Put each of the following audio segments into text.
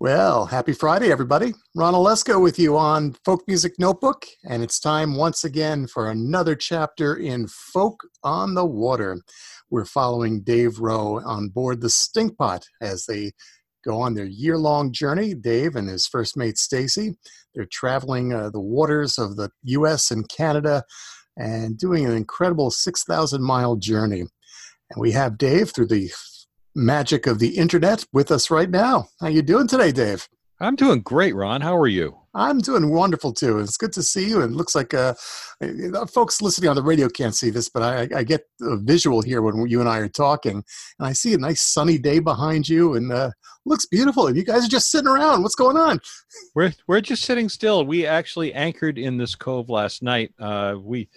Well, happy Friday, everybody. Ron Olesko with you on Folk Music Notebook, and it's time once again for another chapter in Folk on the Water. We're following Dave Rowe on board the Stinkpot as they go on their year long journey. Dave and his first mate Stacy, they're traveling uh, the waters of the US and Canada and doing an incredible 6,000 mile journey. And we have Dave through the magic of the internet with us right now. How you doing today, Dave? I'm doing great, Ron. How are you? I'm doing wonderful too. It's good to see you. And it looks like uh, folks listening on the radio can't see this, but I, I, get a visual here when you and I are talking, and I see a nice sunny day behind you, and uh, looks beautiful. And you guys are just sitting around. What's going on? We're we're just sitting still. We actually anchored in this cove last night. Uh, we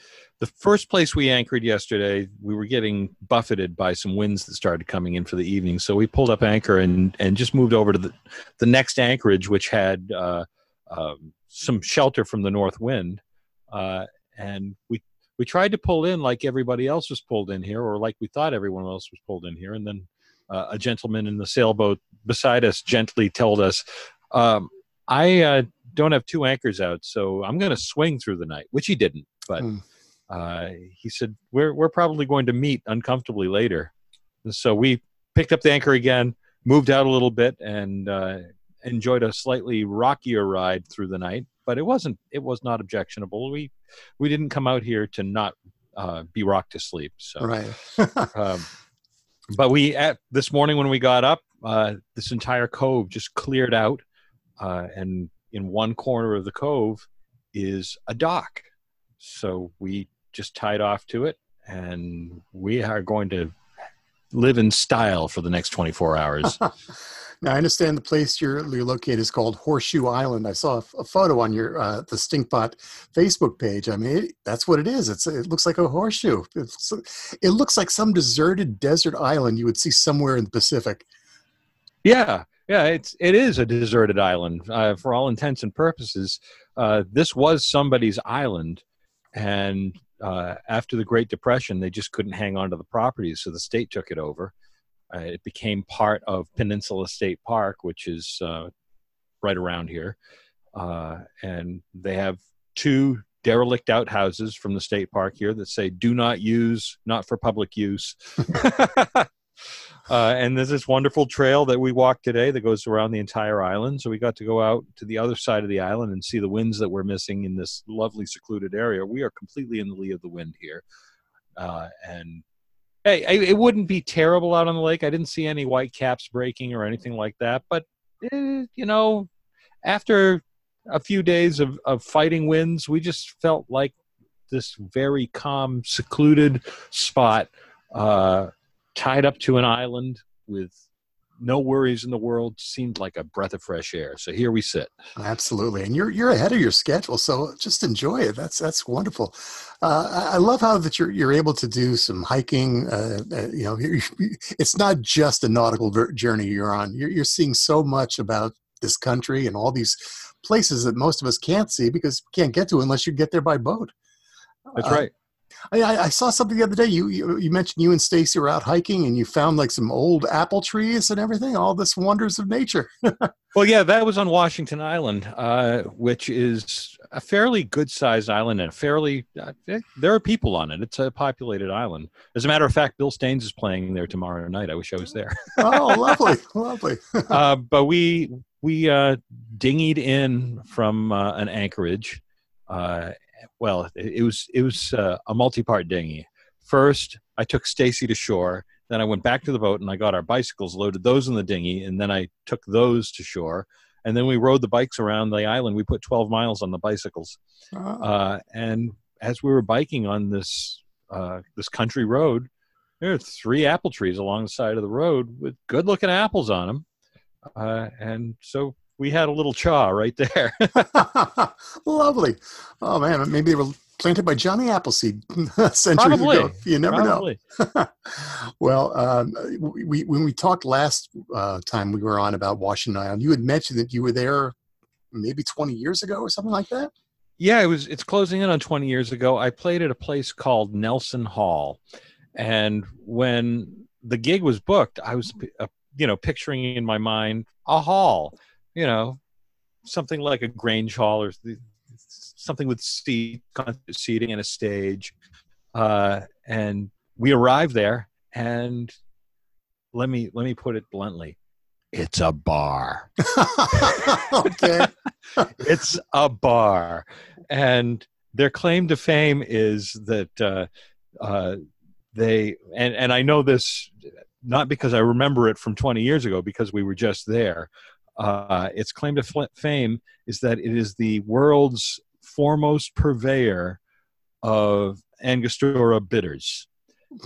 the first place we anchored yesterday, we were getting buffeted by some winds that started coming in for the evening. So we pulled up anchor and and just moved over to the the next anchorage, which had uh, um, some shelter from the north wind. Uh, and we we tried to pull in like everybody else was pulled in here, or like we thought everyone else was pulled in here. And then uh, a gentleman in the sailboat beside us gently told us, um, "I uh, don't have two anchors out, so I'm going to swing through the night," which he didn't, but. Mm uh, he said, "We're we're probably going to meet uncomfortably later." So we picked up the anchor again, moved out a little bit, and uh, enjoyed a slightly rockier ride through the night. But it wasn't it was not objectionable. We we didn't come out here to not uh, be rocked to sleep. So right. um, but we at this morning when we got up, uh, this entire cove just cleared out, uh, and in one corner of the cove is a dock. So we just tied off to it, and we are going to live in style for the next 24 hours. now, I understand the place you're, you're located is called Horseshoe Island. I saw a, a photo on your uh, the Stinkpot Facebook page. I mean, it, that's what it is. It's it looks like a horseshoe. It's, it looks like some deserted desert island you would see somewhere in the Pacific. Yeah, yeah, it's it is a deserted island uh, for all intents and purposes. Uh, this was somebody's island, and uh, after the Great Depression, they just couldn't hang on to the properties, so the state took it over. Uh, it became part of Peninsula State Park, which is uh, right around here, uh, and they have two derelict outhouses from the state park here that say "Do not use, not for public use." Uh, and there's this wonderful trail that we walked today that goes around the entire island. So we got to go out to the other side of the island and see the winds that we're missing in this lovely secluded area. We are completely in the lee of the wind here. Uh, and hey, it wouldn't be terrible out on the lake. I didn't see any white caps breaking or anything like that. But, eh, you know, after a few days of, of fighting winds, we just felt like this very calm, secluded spot. Uh, tied up to an island with no worries in the world seemed like a breath of fresh air. So here we sit. Absolutely, and you're you're ahead of your schedule, so just enjoy it. That's that's wonderful. Uh, I love how that you're you're able to do some hiking. Uh, uh, you know, it's not just a nautical journey you're on. You're, you're seeing so much about this country and all these places that most of us can't see because we can't get to unless you get there by boat. That's uh, right. I, I, saw something the other day. You, you, you mentioned you and Stacy were out hiking and you found like some old apple trees and everything. All this wonders of nature. well, yeah, that was on Washington Island, uh, which is a fairly good-sized island and fairly uh, there are people on it. It's a populated island. As a matter of fact, Bill Staines is playing there tomorrow night. I wish I was there. oh, lovely, lovely. uh, but we we uh, dinghied in from uh, an anchorage. Uh, well, it, it was it was uh, a multi-part dinghy. First, I took Stacy to shore. Then I went back to the boat and I got our bicycles, loaded those in the dinghy, and then I took those to shore. And then we rode the bikes around the island. We put 12 miles on the bicycles. Oh. Uh, and as we were biking on this uh, this country road, there are three apple trees along the side of the road with good looking apples on them. Uh, and so we had a little chaw right there. Lovely. Oh man, maybe they were planted by Johnny Appleseed centuries Probably. ago. You never Probably. know. well, um, we, when we talked last uh, time we were on about Washington Island, you had mentioned that you were there maybe 20 years ago or something like that. Yeah, it was. It's closing in on 20 years ago. I played at a place called Nelsen Hall, and when the gig was booked, I was, uh, you know, picturing in my mind a hall you know, something like a Grange Hall or something with seat, seating and a stage. Uh, and we arrived there, and let me let me put it bluntly, it's a bar. okay. it's a bar, and their claim to fame is that uh, uh, they and and I know this not because I remember it from 20 years ago because we were just there. Uh, its claim to fame is that it is the world's foremost purveyor of Angostura bitters.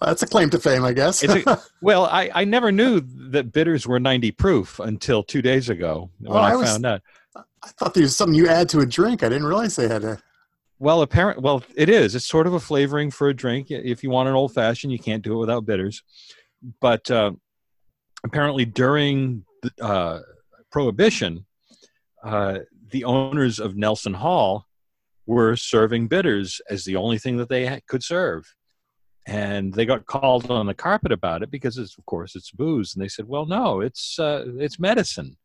That's a claim to fame, I guess. a, well, I, I never knew that bitters were 90 proof until two days ago when well, I, I was, found out. I thought there was something you add to a drink. I didn't realize they had a. Well, apparent. Well, it is. It's sort of a flavoring for a drink. If you want an old fashioned, you can't do it without bitters. But uh, apparently, during the, uh, Prohibition, uh, the owners of Nelsen Hall were serving bitters as the only thing that they could serve. And they got called on the carpet about it because, it's, of course, it's booze. And they said, "Well, no, it's uh, it's medicine."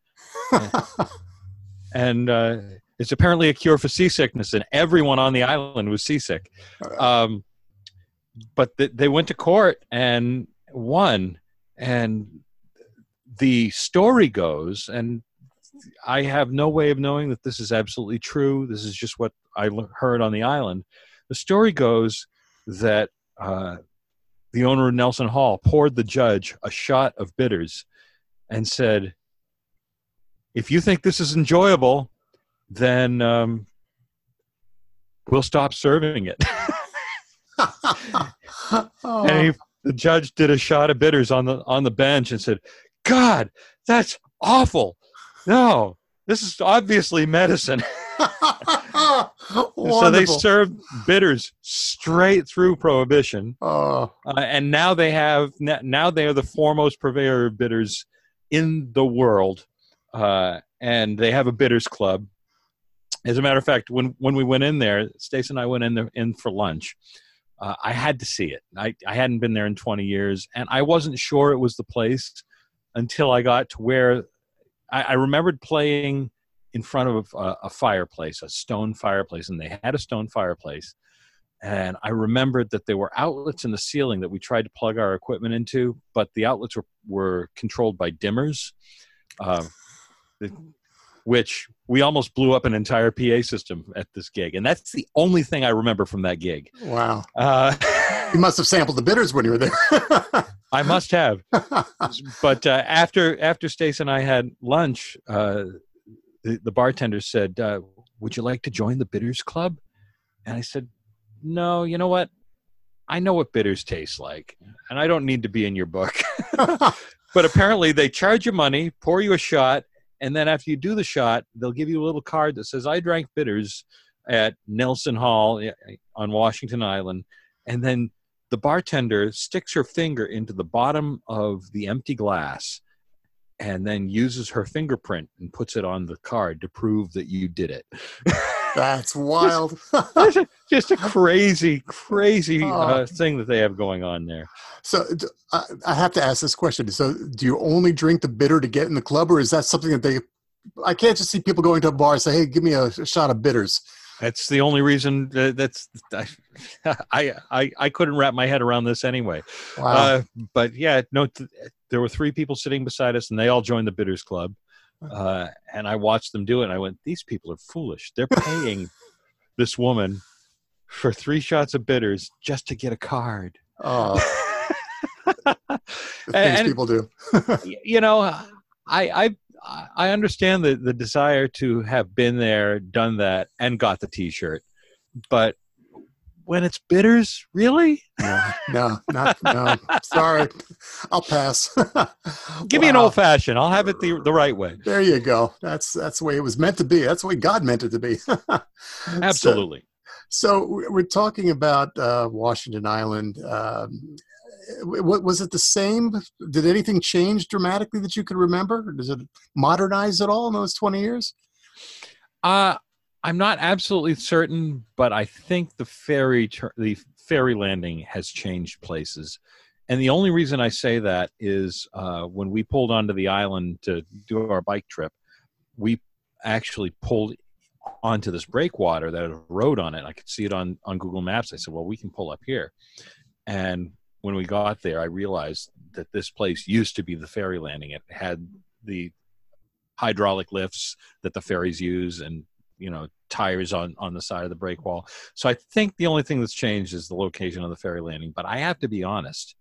and uh, it's apparently a cure for seasickness, and everyone on the island was seasick. Um, but th- they went to court and won, and the story goes, and I have no way of knowing that this is absolutely true. This is just what I heard on the island. The story goes that uh, the owner of Nelsen Hall poured the judge a shot of bitters and said, If you think this is enjoyable, then um, we'll stop serving it. oh. And he, the judge did a shot of bitters on the on the bench and said, "God, that's awful. No, this is obviously medicine." so they served bitters straight through prohibition, oh. uh, and now they have now they are the foremost purveyor of bitters in the world, uh, and they have a bitters club as a matter of fact, when when we went in there, Stace and I went in there in for lunch. Uh, I had to see it. I, I hadn't been there in 20 years, and I wasn't sure it was the place until I got to where I, I remembered playing in front of a, a, fireplace, a stone fireplace, and they had a stone fireplace. And I remembered that there were outlets in the ceiling that we tried to plug our equipment into, but the outlets were, were controlled by dimmers. Uh, which we almost blew up an entire PA system at this gig, and that's the only thing I remember from that gig. Wow! Uh, you must have sampled the bitters when you were there. I must have. but uh, after after Stace and I had lunch, uh, the, the, bartender said, uh, "Would you like to join the bitters club?" And I said, "No. You know what? I know what bitters taste like, and I don't need to be in your book." but apparently, they charge you money, pour you a shot and then after you do the shot, they'll give you a little card that says, I drank bitters at Nelsen Hall eh, on Washington Island. And then the bartender sticks her finger into the bottom of the empty glass and then uses her fingerprint and puts it on the card to prove that you did it. That's wild. just, just, a crazy, crazy oh. uh, thing that they have going on there. So I have to ask this question. So do you only drink the bitter to get in the club, or is that something that they? I can't just see people going to a bar and say, "Hey, give me a, a shot of bitters." That's the only reason that, that's I, I I couldn't wrap my head around this anyway. Wow. Uh, but yeah, no, there were three people sitting beside us, and they all joined the bitters club. Uh, and I watched them do it. And I went, these people are foolish. They're paying this woman for three shots of bitters just to get a card. Oh. things and, people do. you know, I I I understand the the desire to have been there, done that, and got the T-shirt, but when it's bitters, really? No, no, not, no. Sorry, I'll pass. Give wow. me an old fashioned. I'll have it the the right way. There you go. That's that's the way it was meant to be. That's the way God meant it to be. Absolutely. So, so, we're talking about uh, Washington Island. Um, what was it the same? Did anything change dramatically that you could remember? Does it modernize at all in those twenty years? Uh I'm not absolutely certain, but I think the ferry the ferry landing has changed places. And the only reason I say that is uh, when we pulled onto the island to do our bike trip, we actually pulled onto this breakwater that had a road on it. I could see it on on Google Maps. I said, "Well, we can pull up here." And when we got there, I realized that this place used to be the ferry landing. It had the hydraulic lifts that the ferries use, and you know tires on on the side of the break wall. So I think the only thing that's changed is the location of the ferry landing. But I have to be honest,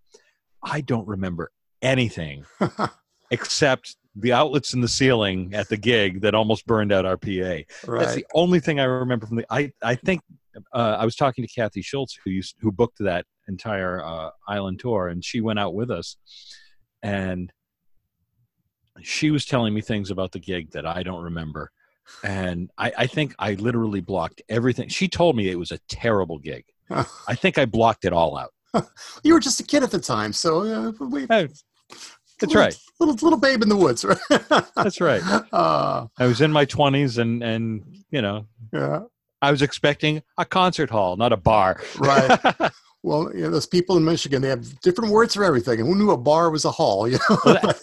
I don't remember anything except the outlets in the ceiling at the gig that almost burned out our PA. right. That's the only thing I remember from the. I I think uh, I was talking to Kathy Schultz who used who booked that entire uh, island tour, and she went out with us, and she was telling me things about the gig that I don't remember, and I, I think I literally blocked everything. She told me it was a terrible gig. I think I blocked it all out. you were just a kid at the time, so uh, we, Oh, That's little, right. Little little babe in the woods, right? That's right. Uh, I was in my twenties, and and you know yeah, I was expecting a concert hall, not a bar. right. Well, you know, those people in Michigan, they have different words for everything. And who knew a bar was a hall? You know, Well, that-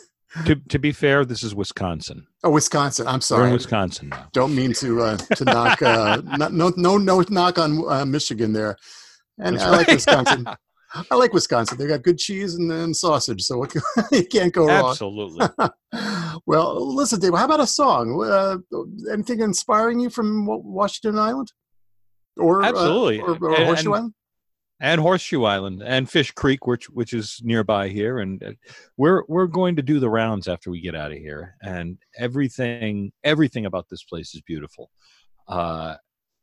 to to be fair, this is Wisconsin. oh, Wisconsin. I'm We're in sorry. Wisconsin now. Don't mean to uh, to knock uh, not, no no no knock on uh, Michigan there. And That's I like. Wisconsin. I like Wisconsin. They got good cheese and, and sausage, so what, you can't go wrong. Absolutely. Well, listen, Dave. How about a song? Uh, anything inspiring you from Washington Island, or uh, Absolutely. or, or And- Horseshoe Island? and Horseshoe Island and Fish Creek, which which is nearby here, and uh, we're we're going to do the rounds after we get out of here, and everything everything about this place is beautiful, uh,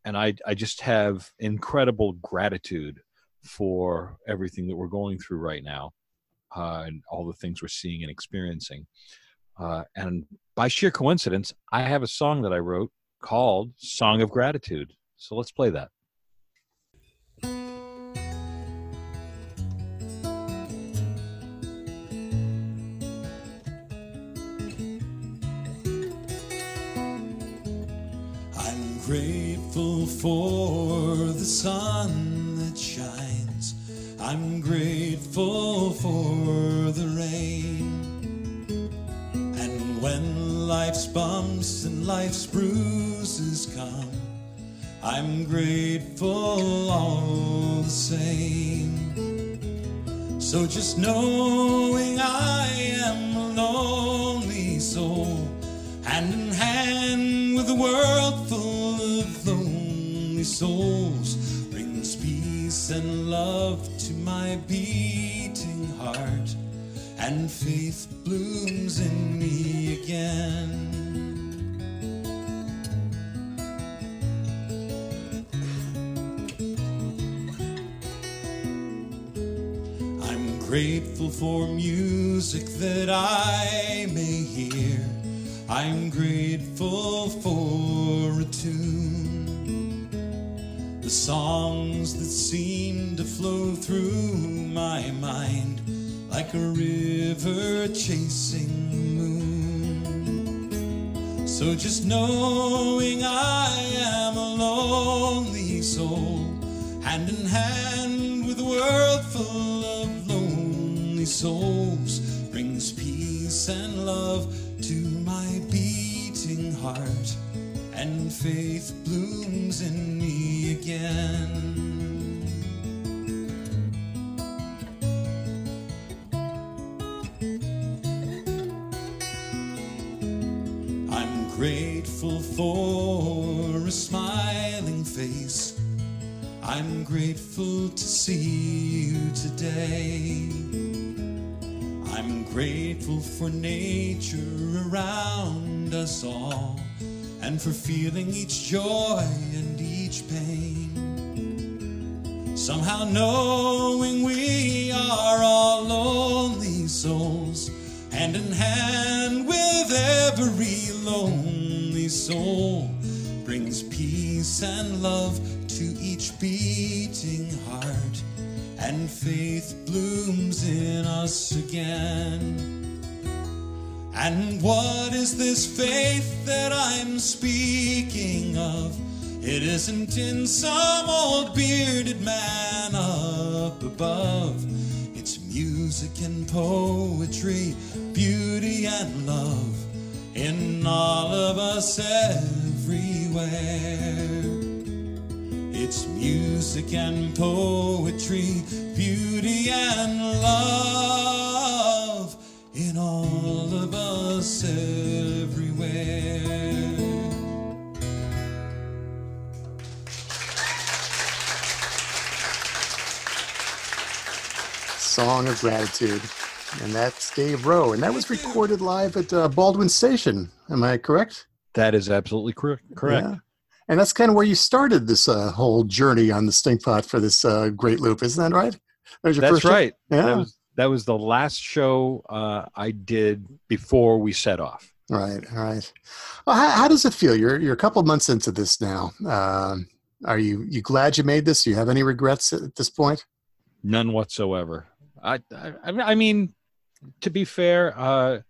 and I I just have incredible gratitude for everything that we're going through right now, uh, and all the things we're seeing and experiencing, uh, and by sheer coincidence, I have a song that I wrote called "Song of Gratitude." So let's play that. I'm grateful for the sun that shines. I'm grateful for life's bruises come, I'm grateful all the same. So just knowing I am a lonely soul, hand in hand with a world full of lonely souls, brings peace and love to my beating heart, and faith blooms in me again. For music that I may hear. I'm grateful for a tune. The songs that seem to flow through my mind like a river chasing moon. So just knowing I am a lonely soul, hand in hand with a world full souls, brings peace and love to my beating heart, and faith blooms in me again. I'm grateful for a smiling face. I'm grateful to see you today. I'm grateful for nature around us all and for feeling each joy and each pain. Somehow knowing we are all lonely souls, hand in hand with every lonely soul, brings peace and love to each beating heart, and faith blooms in us again. And what is this faith that I'm speaking of? It isn't in some old bearded man up above. It's music and poetry, beauty and love in all of us everywhere. It's music and poetry, beauty and love in all of us everywhere. Song of Gratitude. And that's Dave Rowe. And that was recorded live at uh, Baldwin Station. Am I correct? That is absolutely cor- correct. Yeah. And that's kind of where you started this uh, whole journey on the Stinkpot for this uh, great loop, isn't that right? That was your That's show? right. Yeah. That was that was the last show uh, I did before we set off. Right, right. Well, how, how does it feel? You're you're a couple months into this now. Um, are you you glad you made this? Do you have any regrets at this point? None whatsoever. I I, I mean, to be fair, uh,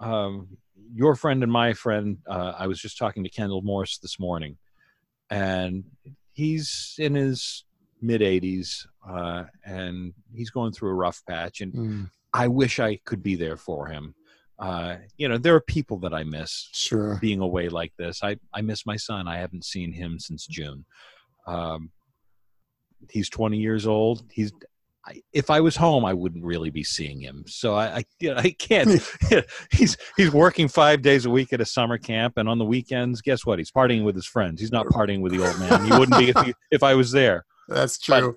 um, your friend and my friend. Uh, I was just talking to Kendall Morse this morning, and he's in his mid 80s, uh, and he's going through a rough patch. And Mm, I wish I could be there for him. Uh, you know, there are people that I miss sure. being away like this. I, I miss my son. I haven't seen him since June. Um, he's 20 years old. He's if I was home, I wouldn't really be seeing him. So I, I, you know, I can't. he's he's working five days a week at a summer camp, and on the weekends, guess what? He's partying with his friends. He's not partying with the old man. He wouldn't be if, he, if I was there That's But- true.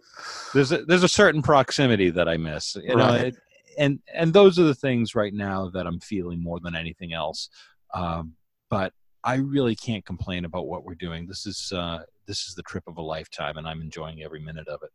there's a, there's a certain proximity that I miss, you know, Right. it, and and those are the things right now that I'm feeling more than anything else. Um, but I really can't complain about what we're doing. This is uh, this is the trip of a lifetime, and I'm enjoying every minute of it.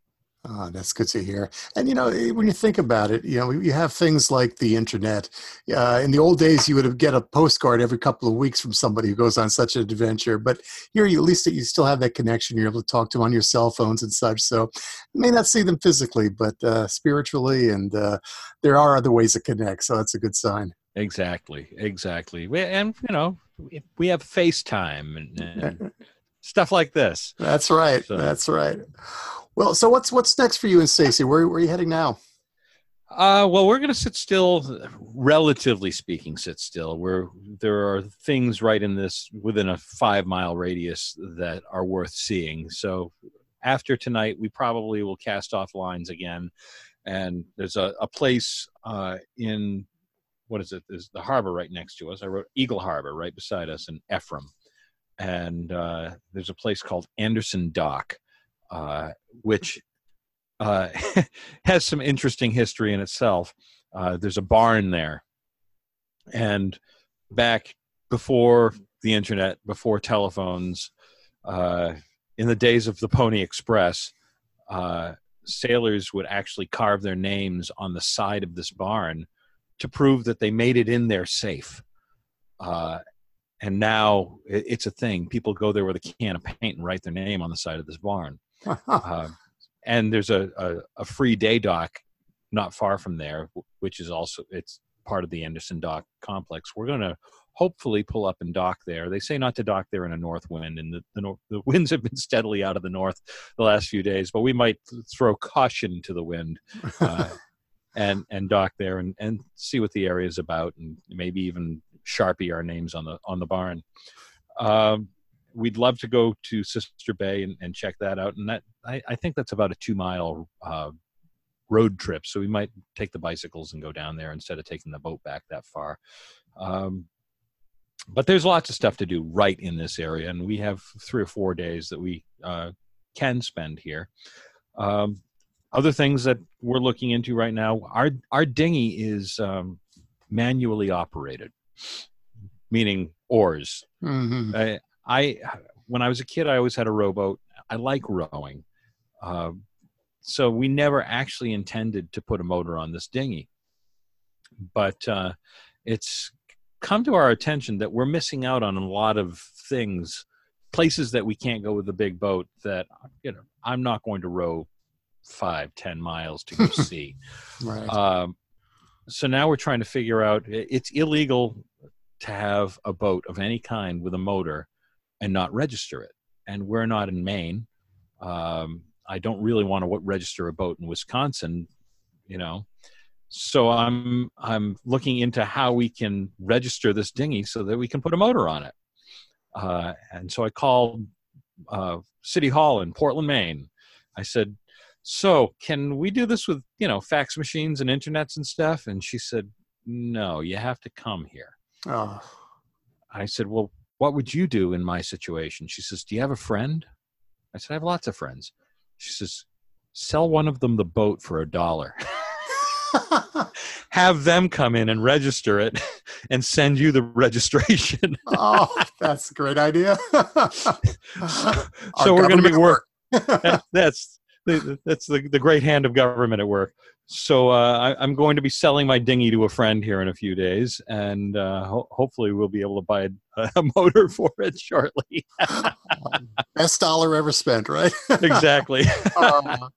Oh, that's good to hear. And you know, eh, when you think about it, you know, you have things like the internet. Uh, in the old days, you would get a postcard every couple of weeks from somebody who goes on such an adventure. But here, you, at least you still have that connection. You're able to talk to them on your cell phones and such. So, you may not see them physically, but uh, spiritually, and uh, there are other ways to connect. So that's a good sign. Exactly, exactly. And you know, we- we have FaceTime and, and stuff like this. That's right. So- That's right. Well, so what's what's next for you and Stacy? Where, where are you heading now? Uh, well, we're going to sit still, relatively speaking, sit still. Where there are things right in this within a five mile radius that are worth seeing. So after tonight, we probably will cast off lines again. And there's a, a place uh, in what is it? There's the harbor right next to us. I wrote Eagle Harbor right beside us in Ephraim. And uh, there's a place called Anderson Dock, uh, which uh, has some interesting history in itself. Uh, there's a barn there, and back before the internet, before telephones, uh, in the days of the Pony Express, uh, sailors would actually carve their names on the side of this barn to prove that they made it in there safe. Uh, and now it's a thing. People go there with a can of paint and write their name on the side of this barn uh, and there's a, a, a free day dock not far from there which is also it's part of the anderson dock complex. We're going to hopefully pull up and dock there. They say not to dock there in a north wind and the, the, the winds have been steadily out of the north the last few days but we might throw caution to the wind uh, and and dock there and, and see what the area is about and maybe even sharpie our names on the on the barn. Um, we'd love to go to Sister Bay and, and check that out. And that I, I think that's about a two mile uh, road trip. So we might take the bicycles and go down there instead of taking the boat back that far. Um, but there's lots of stuff to do right in this area, and we have three or four days that we uh, can spend here. Um, other things that we're looking into right now, our our dinghy is um, manually operated, meaning oars. Mhm. I, I when I was a kid, I always had a rowboat. I like rowing, uh, so we never actually intended to put a motor on this dinghy. But uh, it's come to our attention that we're missing out on a lot of things, places that we can't go with a big boat. That you know, I'm not going to row five, ten miles to go see. Right. Um, so now we're trying to figure out it's illegal to have a boat of any kind with a motor and not register it. And we're not in Maine. Um, I don't really want to register a boat in Wisconsin, you know. so I'm I'm looking into how we can register this dinghy so that we can put a motor on it. Uh, and so I called uh, City Hall in Portland, Maine. I said, "So can we do this with you know fax machines and internets and stuff?" And she said, "No, you have to come here." Oh, I said, "Well, what would you do in my situation?" She says, "Do you have a friend?" I said, "I have lots of friends." She says, "Sell one of them the boat for a dollar." have them come in and register it and send you the registration. oh, that's a great idea. so we're going to be work. that, that's the, that's the, the great hand of government at work. So uh, I, am going to be selling my dinghy to a friend here in a few days, and uh, ho- hopefully we'll be able to buy a, a motor for it shortly. Best dollar ever spent, right? exactly. uh,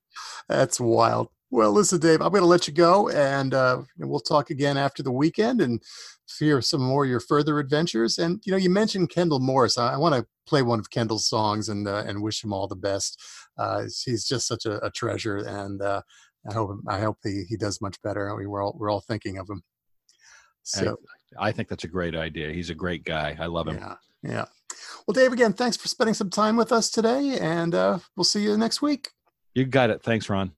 that's wild. Well, listen, Dave, I'm going to let you go, and uh, we'll talk again after the weekend and hear some more of your further adventures. And you know, you mentioned Kendall Morse. I, I want to play one of Kendall's songs and uh, and wish him all the best. Uh, he's just such a, a treasure, and uh, I hope I hope he, he does much better. We we're all we're all thinking of him. So I, I think that's a great idea. He's a great guy. I love him. Yeah, yeah. Well, Dave, again, thanks for spending some time with us today, and uh, we'll see you next week. You got it. Thanks, Ron.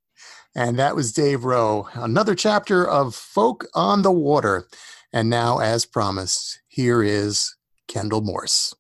And that was Dave Rowe, another chapter of Folk on the Water. And now, as promised, here is Kendall Morse.